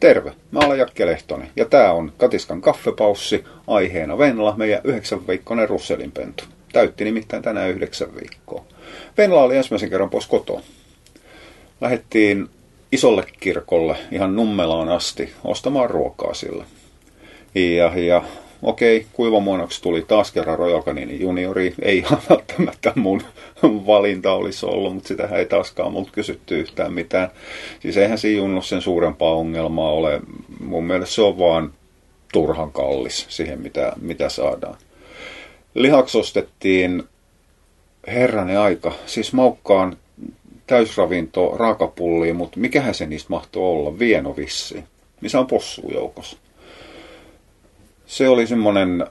Terve, mä olen Jakke Lehtonen ja tää on Katiskan kaffepaussi, aiheena Venla, meidän yhdeksän viikkoinen russelinpentu. Täytti nimittäin tänään yhdeksän viikkoa. Venla oli ensimmäisen kerran pois kotoa. Lähettiin isolle kirkolle ihan Nummelaan asti ostamaan ruokaa sille. Ja, ja okei, kuivamuonoksi tuli taas kerran Royal Canin juniori. Ei ihan välttämättä mun valinta olisi ollut, mutta sitä ei taaskaan multa kysytty yhtään mitään. Siis eihän siinä junnu sen suurempaa ongelmaa ole. Mun mielestä se on vaan turhan kallis siihen, mitä, mitä saadaan. Lihaksi ostettiin herranen aika, siis maukkaan täysravinto raakapulliin, mutta mikähän se niistä mahtoi olla? Vieno vissi, missä on possu joukossa se oli semmoinen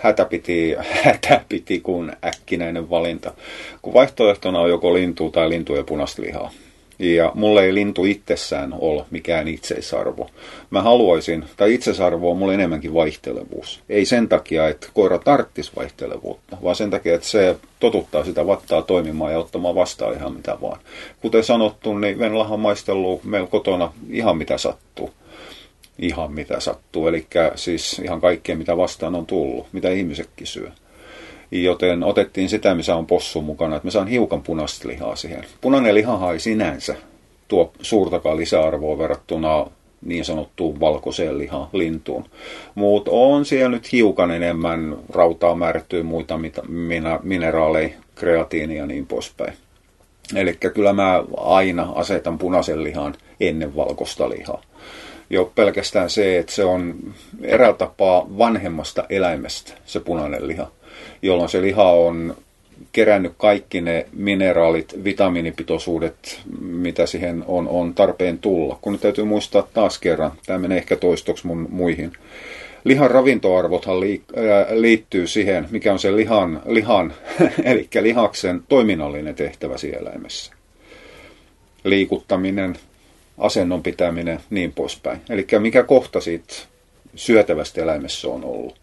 hätä piti, hätä piti kuin äkkinäinen valinta, kun vaihtoehtona on joko lintu tai lintu ja punaista lihaa. Ja mulle ei lintu itsessään ole mikään itseisarvo. Mä haluaisin, tai itseisarvo on mulle enemmänkin vaihtelevuus. Ei sen takia, että koira tarttis vaihtelevuutta, vaan sen takia, että se totuttaa sitä vattaa toimimaan ja ottamaan vastaan ihan mitä vaan. Kuten sanottu, niin Venlahan maistellut meillä kotona ihan mitä sattuu ihan mitä sattuu. Eli siis ihan kaikkea, mitä vastaan on tullut, mitä ihmisetkin syö. Joten otettiin sitä, missä on possu mukana, että me saan hiukan punaista lihaa siihen. Punainen liha ei sinänsä tuo suurtakaan lisäarvoa verrattuna niin sanottuun valkoiseen lihaan, lintuun. Mutta on siellä nyt hiukan enemmän rautaa määrättyä muita mina, mineraaleja, kreatiinia ja niin poispäin. Eli kyllä mä aina asetan punaisen lihan ennen valkoista lihaa jo pelkästään se, että se on eräällä tapaa vanhemmasta eläimestä se punainen liha, jolloin se liha on kerännyt kaikki ne mineraalit, vitamiinipitoisuudet, mitä siihen on, on tarpeen tulla. Kun nyt täytyy muistaa taas kerran, tämä menee ehkä toistoksi mun muihin. Lihan ravintoarvothan liittyy siihen, mikä on se lihan, lihan eli lihaksen toiminnallinen tehtävä siellä eläimessä. Liikuttaminen, asennon pitäminen, niin poispäin. Eli mikä kohta siitä syötävästä eläimessä on ollut.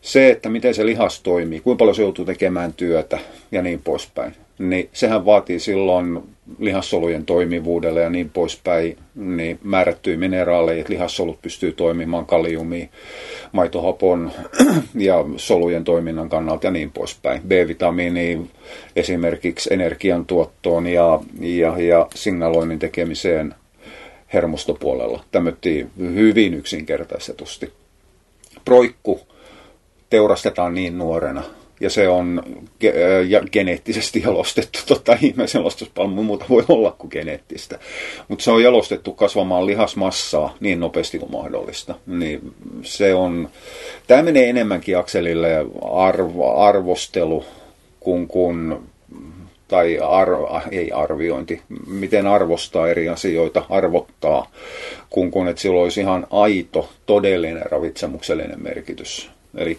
Se, että miten se lihas toimii, kuinka paljon se joutuu tekemään työtä ja niin poispäin, niin sehän vaatii silloin lihassolujen toimivuudelle ja niin poispäin niin määrättyjä mineraaleja, että lihassolut pystyy toimimaan kaliumi, maitohapon ja solujen toiminnan kannalta ja niin poispäin. B-vitamiini esimerkiksi energiantuottoon ja, ja, ja signaloinnin tekemiseen hermostopuolella. Tämmöttiin hyvin yksinkertaistetusti. Proikku teurastetaan niin nuorena, ja se on ge- ja geneettisesti jalostettu. Totta ihmisen jalostuspalmu muuta voi olla kuin geneettistä. Mutta se on jalostettu kasvamaan lihasmassaa niin nopeasti kuin mahdollista. Niin se on, tämä menee enemmänkin akselille arvo, arvostelu kuin, kuin tai ar, ei arviointi, miten arvostaa eri asioita, arvottaa, kun, kun että sillä olisi ihan aito, todellinen ravitsemuksellinen merkitys. Eli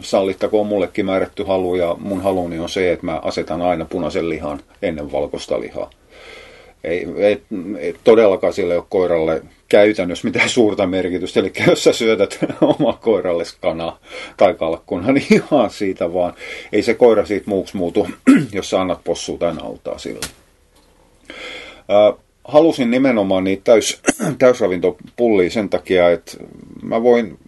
sallittakoon mullekin määrätty halu ja mun haluni on se, että mä asetan aina punaisen lihan ennen valkoista lihaa. Ei, ei, ei todellakaan sille ole koiralle käytännössä mitään suurta merkitystä. Eli jos sä syötät oma koiralle kanaa tai kalkkuna, niin ihan siitä vaan. Ei se koira siitä muuksi muutu, jos sä annat possua tai nautaa sille. Halusin nimenomaan niitä täys, täysravintopullia sen takia, että mä voin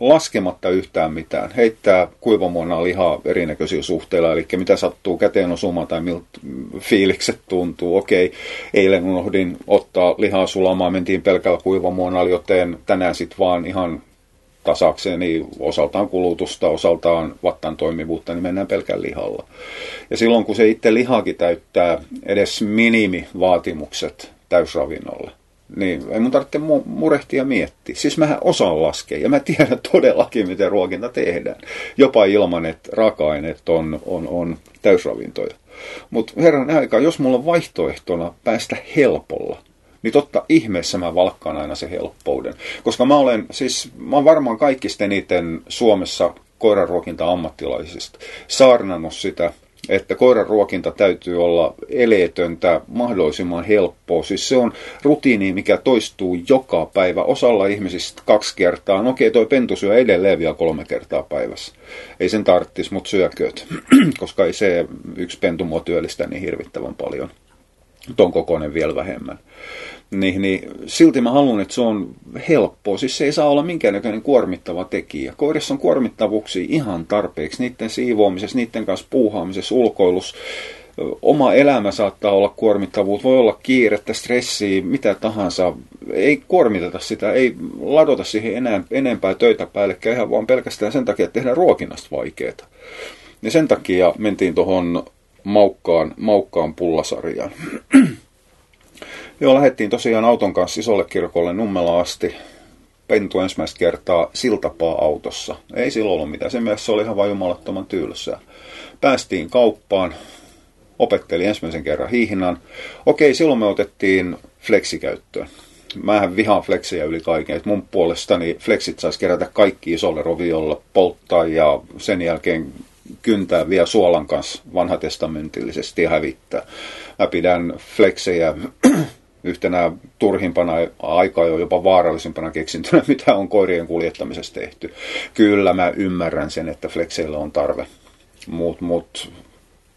laskematta yhtään mitään. Heittää kuivamuonaa lihaa erinäköisiä suhteilla, eli mitä sattuu käteen osumaan tai miltä fiilikset tuntuu. Okei, eilen unohdin ottaa lihaa sulamaan, mentiin pelkällä kuivamuonalla, joten tänään sitten vaan ihan tasakseni osaltaan kulutusta, osaltaan vattan toimivuutta, niin mennään pelkän lihalla. Ja silloin kun se itse lihakin täyttää edes minimivaatimukset täysravinnolle, niin ei mun tarvitse murehtia ja miettiä. Siis mähän osaan laskea ja mä tiedän todellakin, miten ruokinta tehdään. Jopa ilman, että raaka-aineet on, on, on täysravintoja. Mutta herran aika, jos mulla on vaihtoehtona päästä helpolla, niin totta ihmeessä mä valkkaan aina se helppouden. Koska mä olen, siis mä olen varmaan kaikista eniten Suomessa koiraruokinta ammattilaisista saarnannut sitä että koiran ruokinta täytyy olla eleetöntä, mahdollisimman helppoa. Siis se on rutiini, mikä toistuu joka päivä. Osalla ihmisistä kaksi kertaa. No okei, toi pentu syö edelleen vielä kolme kertaa päivässä. Ei sen tarttis, mutta syököt, koska ei se yksi pentu mua työllistä niin hirvittävän paljon. Ton kokoinen vielä vähemmän. Niin, niin silti mä haluan, että se on helppoa. Siis se ei saa olla minkäännäköinen kuormittava tekijä. Koirissa on kuormittavuuksia ihan tarpeeksi. Niiden siivoamisessa, niiden kanssa puuhaamisessa, ulkoilussa. Oma elämä saattaa olla kuormittavuus, voi olla kiirettä, stressiä, mitä tahansa. Ei kuormiteta sitä, ei ladota siihen enää, enempää töitä päällekkäin, ihan vaan pelkästään sen takia, että tehdään ruokinnasta vaikeaa. Ja sen takia mentiin tuohon maukkaan, maukkaan pullasarjaan. Joo, lähdettiin tosiaan auton kanssa isolle kirkolle Nummela asti. Pentu ensimmäistä kertaa siltapaa autossa. Ei silloin ollut mitään. Sen mielessä se oli ihan vain jumalattoman tylsää. Päästiin kauppaan. Opetteli ensimmäisen kerran hiihnan. Okei, silloin me otettiin fleksikäyttöön. Mähän vihaan fleksejä yli kaiken. Et mun puolestani fleksit saisi kerätä kaikki isolle roviolle, polttaa ja sen jälkeen kyntää vielä suolan kanssa vanhatestamentillisesti ja hävittää. Mä pidän fleksejä yhtenä turhimpana aikaa jo jopa vaarallisimpana keksintönä, mitä on koirien kuljettamisessa tehty. Kyllä mä ymmärrän sen, että flexeillä on tarve, mutta mut,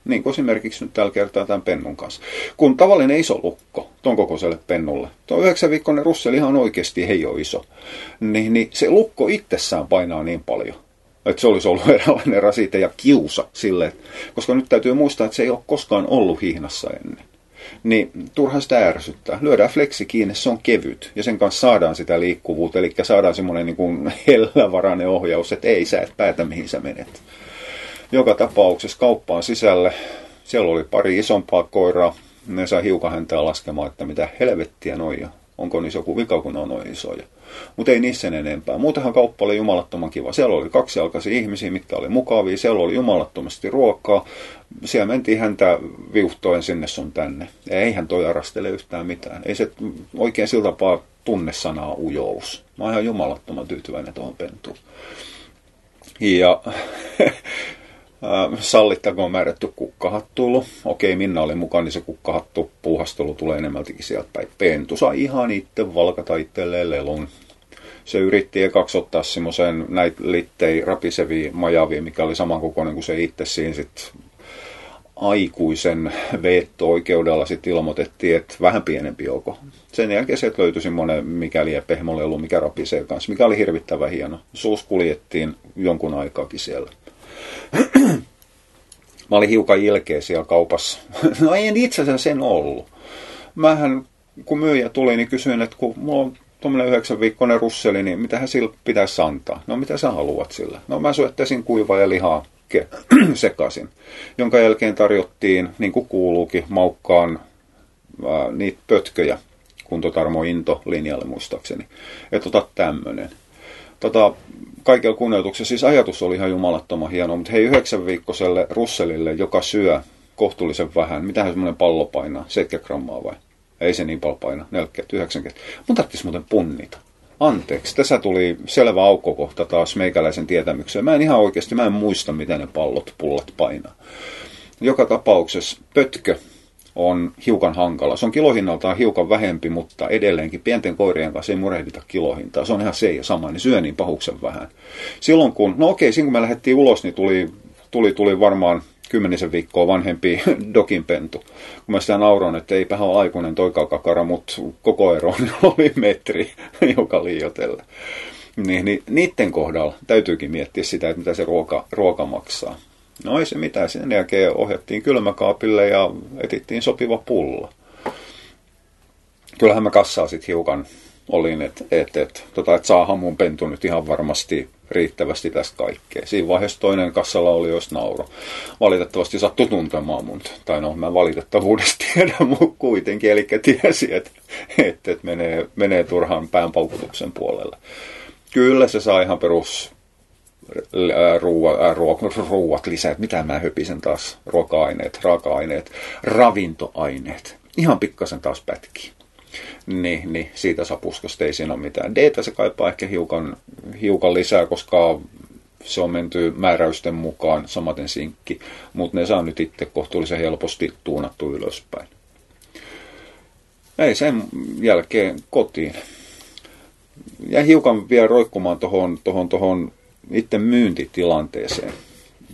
niin kuin esimerkiksi nyt tällä kertaa tämän pennun kanssa. Kun tavallinen iso lukko ton kokoiselle pennulle, tuo 9 viikkoinen russeli ihan oikeasti ei ole iso, niin, niin se lukko itsessään painaa niin paljon, että se olisi ollut eräänlainen rasite ja kiusa sille, koska nyt täytyy muistaa, että se ei ole koskaan ollut hihnassa ennen niin turha sitä ärsyttää. Lyödään fleksi kiinni, se on kevyt ja sen kanssa saadaan sitä liikkuvuutta, eli saadaan semmoinen niin kuin hellävarainen ohjaus, että ei sä et päätä mihin sä menet. Joka tapauksessa kauppaan sisälle, siellä oli pari isompaa koiraa, ne sai hiukan häntää laskemaan, että mitä helvettiä noja onko niissä joku vika, kun ne on noin isoja. Mutta ei niissä enempää. Muutenhan kauppa oli jumalattoman kiva. Siellä oli kaksi jalkaisia ihmisiä, mitkä oli mukavia. Siellä oli jumalattomasti ruokaa. Siellä mentiin häntä viuhtoen sinne sun tänne. Eihän toi arastele yhtään mitään. Ei se oikein sillä tapaa tunne sanaa ujous. Mä oon ihan jumalattoman tyytyväinen tuohon pentuun. Ja sallittakoon määrätty kukkahattulu. Okei, Minna oli mukaan, niin se kukkahattu puuhastelu tulee enemmältikin sieltä päin. Pentu sai ihan itse valkata itselleen lelun. Se yritti ekaksi ottaa semmoisen näitä littei rapisevia majavia, mikä oli samankokoinen kuin se itse siinä sitten aikuisen veetto-oikeudella sitten ilmoitettiin, että vähän pienempi joko. Sen jälkeen sieltä löytyi semmoinen mikäli ja pehmolelu, mikä rapisee kanssa, mikä oli hirvittävän hieno. Suus kuljettiin jonkun aikaakin siellä. Mä olin hiukan ilkeä siellä kaupassa. No ei itse asiassa sen ollut. Mähän, kun myyjä tuli, niin kysyin, että kun mulla on tuommoinen yhdeksän viikkoinen russeli, niin mitä hän sillä pitäisi antaa? No mitä sä haluat sillä? No mä syöttäisin kuivaa ja lihaa sekaisin. Jonka jälkeen tarjottiin, niin kuin kuuluukin, maukkaan ää, niitä pötköjä, kuntotarmo into linjalle muistaakseni. Että ota tämmönen. Tota, kaikella kunnioituksella, siis ajatus oli ihan jumalattoman hieno, mutta hei yhdeksän viikkoiselle russelille, joka syö kohtuullisen vähän, mitähän semmoinen pallo painaa, 70 grammaa vai? Ei se niin paljon paina, 40, 90. Mun tarvitsisi muuten punnita. Anteeksi, tässä tuli selvä aukkokohta taas meikäläisen tietämykseen. Mä en ihan oikeasti, mä en muista, miten ne pallot, pullat painaa. Joka tapauksessa pötkö on hiukan hankala. Se on kilohinnaltaan hiukan vähempi, mutta edelleenkin pienten koirien kanssa ei murehdita kilohintaa. Se on ihan se ja sama, niin syö niin pahuksen vähän. Silloin kun, no okei, siinä kun me lähdettiin ulos, niin tuli, tuli, tuli varmaan kymmenisen viikkoa vanhempi dokin pentu. Kun mä sitä nauroin, että eipä ole aikuinen toi kakara, mutta koko ero oli metri, joka liioitella. Niin, niin, niiden kohdalla täytyykin miettiä sitä, että mitä se ruoka, ruoka maksaa. No ei se mitään. Sen jälkeen ohjattiin kylmäkaapille ja etittiin sopiva pullo. Kyllähän mä kassaa sitten hiukan olin, että et, et, tota, et saahan mun pentu nyt ihan varmasti riittävästi tästä kaikkea. Siinä vaiheessa toinen kassalla oli jos nauro. Valitettavasti sattui tuntemaan mun, tai no mä valitettavuudesta tiedän mun kuitenkin, eli tiesi, että et, et menee, menee turhaan päänpaukutuksen puolelle. Kyllä se saa ihan perus ruuat, ruuat, ruuat lisää, mitä mä höpisen taas, ruoka-aineet, raaka-aineet, ravintoaineet. Ihan pikkasen taas pätki. Niin, niin siitä sapuskasta ei siinä ole mitään. d se kaipaa ehkä hiukan, hiukan lisää, koska se on menty määräysten mukaan, samaten sinkki, mutta ne saa nyt itse kohtuullisen helposti tuunattu ylöspäin. Ei sen jälkeen kotiin. Ja hiukan vielä roikkumaan tuohon tohon, tohon itse myyntitilanteeseen.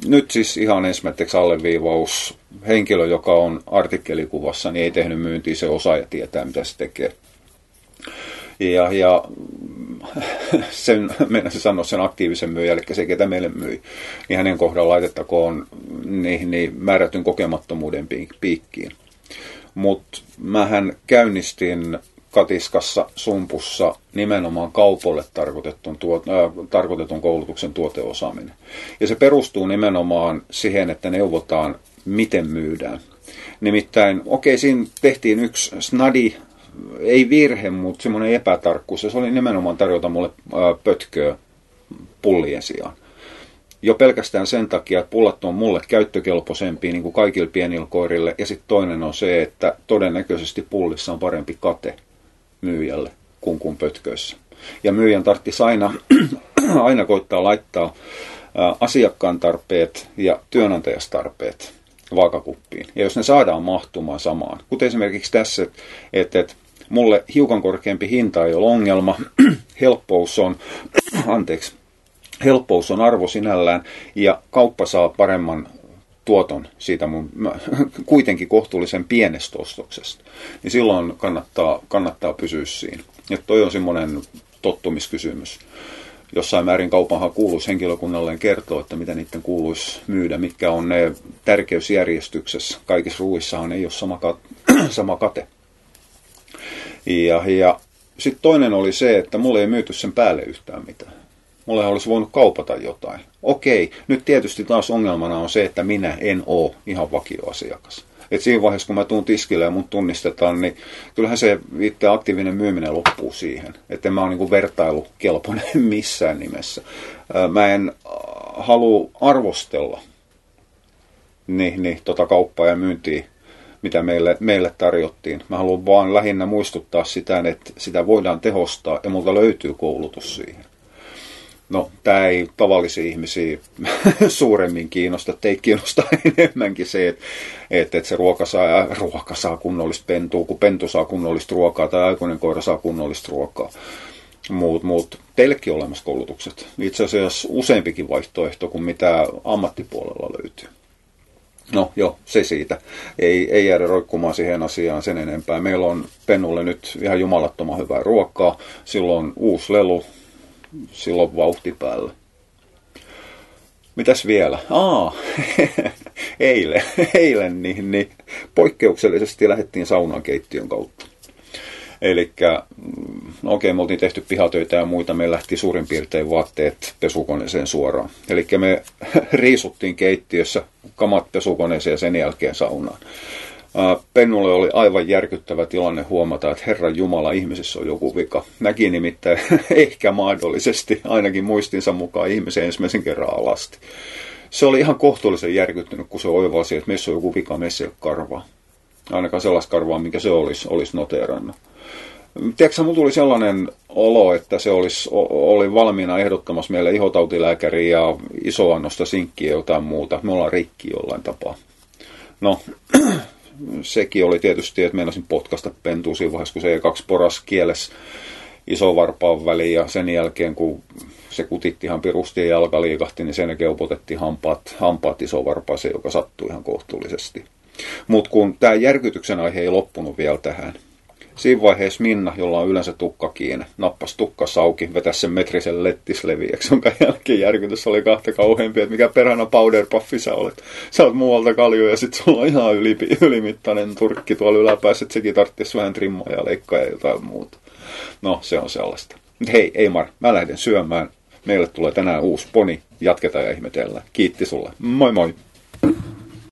Nyt siis ihan ensimmäiseksi alleviivaus. Henkilö, joka on artikkelikuvassa, niin ei tehnyt myyntiä, se osaa ja tietää, mitä se tekee. Ja, ja sen, se sanoa sen aktiivisen myyjä, eli se, ketä meille myi, niin hänen kohdalla laitettakoon niihin niin määrätyn kokemattomuuden piikkiin. Mutta mähän käynnistin katiskassa sumpussa nimenomaan kaupoille tarkoitetun, tuot, äh, tarkoitetun koulutuksen tuoteosaaminen. Ja se perustuu nimenomaan siihen, että neuvotaan, miten myydään. Nimittäin, okei, siinä tehtiin yksi snadi, ei virhe, mutta semmoinen epätarkkuus, ja se oli nimenomaan tarjota mulle äh, pötköä pullien sijaan. Jo pelkästään sen takia, että pullat on mulle käyttökelpoisempia niin kuin kaikille pienille koirille, ja sitten toinen on se, että todennäköisesti pullissa on parempi kate myyjälle kuin pötköissä. Ja myyjän tarvitsisi aina, aina koittaa laittaa asiakkaan tarpeet ja työnantajastarpeet vaakakuppiin. Ja jos ne saadaan mahtumaan samaan, kuten esimerkiksi tässä, että, että mulle hiukan korkeampi hinta ei ole ongelma, helppous on, anteeksi, helppous on arvo sinällään ja kauppa saa paremman tuoton siitä mun kuitenkin kohtuullisen pienestä ostoksesta, niin silloin kannattaa, kannattaa pysyä siinä. Ja toi on semmoinen tottumiskysymys. Jossain määrin kaupanhan kuuluisi henkilökunnalleen kertoa, että mitä niiden kuuluisi myydä, mitkä on ne tärkeysjärjestyksessä. Kaikissa ruuissahan ei ole sama, kate. sama kate. Ja, ja sitten toinen oli se, että mulle ei myyty sen päälle yhtään mitään mulle olisi voinut kaupata jotain. Okei, nyt tietysti taas ongelmana on se, että minä en ole ihan vakioasiakas. Et siinä vaiheessa, kun mä tuun tiskille ja mun tunnistetaan, niin kyllähän se itse aktiivinen myyminen loppuu siihen. Että mä oon niin vertailukelpoinen missään nimessä. Mä en halua arvostella niin, niin, tota kauppaa ja myyntiä, mitä meille, meille tarjottiin. Mä haluan vaan lähinnä muistuttaa sitä, että sitä voidaan tehostaa ja multa löytyy koulutus siihen. No, tämä ei tavallisia ihmisiä suuremmin kiinnosta. Teitä kiinnostaa enemmänkin se, että, että, se ruoka saa, ruoka saa kunnollista pentua, kun pentu saa kunnollista ruokaa tai aikuinen koira saa kunnollista ruokaa. Muut, muut. Teillekin olemassa koulutukset. Itse asiassa useampikin vaihtoehto kuin mitä ammattipuolella löytyy. No joo, se siitä. Ei, ei jäädä roikkumaan siihen asiaan sen enempää. Meillä on Pennulle nyt ihan jumalattoman hyvää ruokaa. Silloin uusi lelu, silloin vauhti päällä. Mitäs vielä? Aa, eilen, eilen niin, niin poikkeuksellisesti lähdettiin saunan keittiön kautta. Eli no okei, me oltiin tehty pihatöitä ja muita, me lähti suurin piirtein vaatteet pesukoneeseen suoraan. Eli me riisuttiin keittiössä kamat pesukoneeseen ja sen jälkeen saunaan. Pennulle oli aivan järkyttävä tilanne huomata, että Herran Jumala ihmisessä on joku vika. Näki nimittäin ehkä mahdollisesti, ainakin muistinsa mukaan, ihmisen ensimmäisen kerran alasti. Se oli ihan kohtuullisen järkyttynyt, kun se oivalsi, että meissä on joku vika, meissä ei ole karvaa. Ainakaan sellaista karvaa, mikä se olisi, olisi noteerannut. Tiedätkö, mulla tuli sellainen olo, että se olisi, oli valmiina ehdottamassa meille ihotautilääkäri ja isoannosta sinkkiä ja jotain muuta. Me ollaan rikki jollain tapaa. No, sekin oli tietysti, että meinasin potkasta pentua siinä vaiheessa, kun se E2 poras kieles iso varpaan väliin ja sen jälkeen, kun se kutitti ihan pirusti ja jalka liikahti, niin sen jälkeen upotettiin hampaat, hampaat iso varpaaseen, joka sattui ihan kohtuullisesti. Mutta kun tämä järkytyksen aihe ei loppunut vielä tähän, Siinä vaiheessa Minna, jolla on yleensä tukka kiinni, nappas tukka sauki, vetäisi sen metrisen lettisleviäksi, jonka jälkeen järkytys oli kahta kauheampi, että mikä perhana powderpuffi sä olet. Sä oot muualta kalju ja sit sulla on ihan yli, ylimittainen turkki tuolla yläpäässä, että sekin tarvitsisi vähän trimmoa ja leikkaa ja jotain muuta. No, se on sellaista. Hei, Eimar, mä lähden syömään. Meille tulee tänään uusi poni. Jatketaan ja ihmetellään. Kiitti sulle. Moi moi!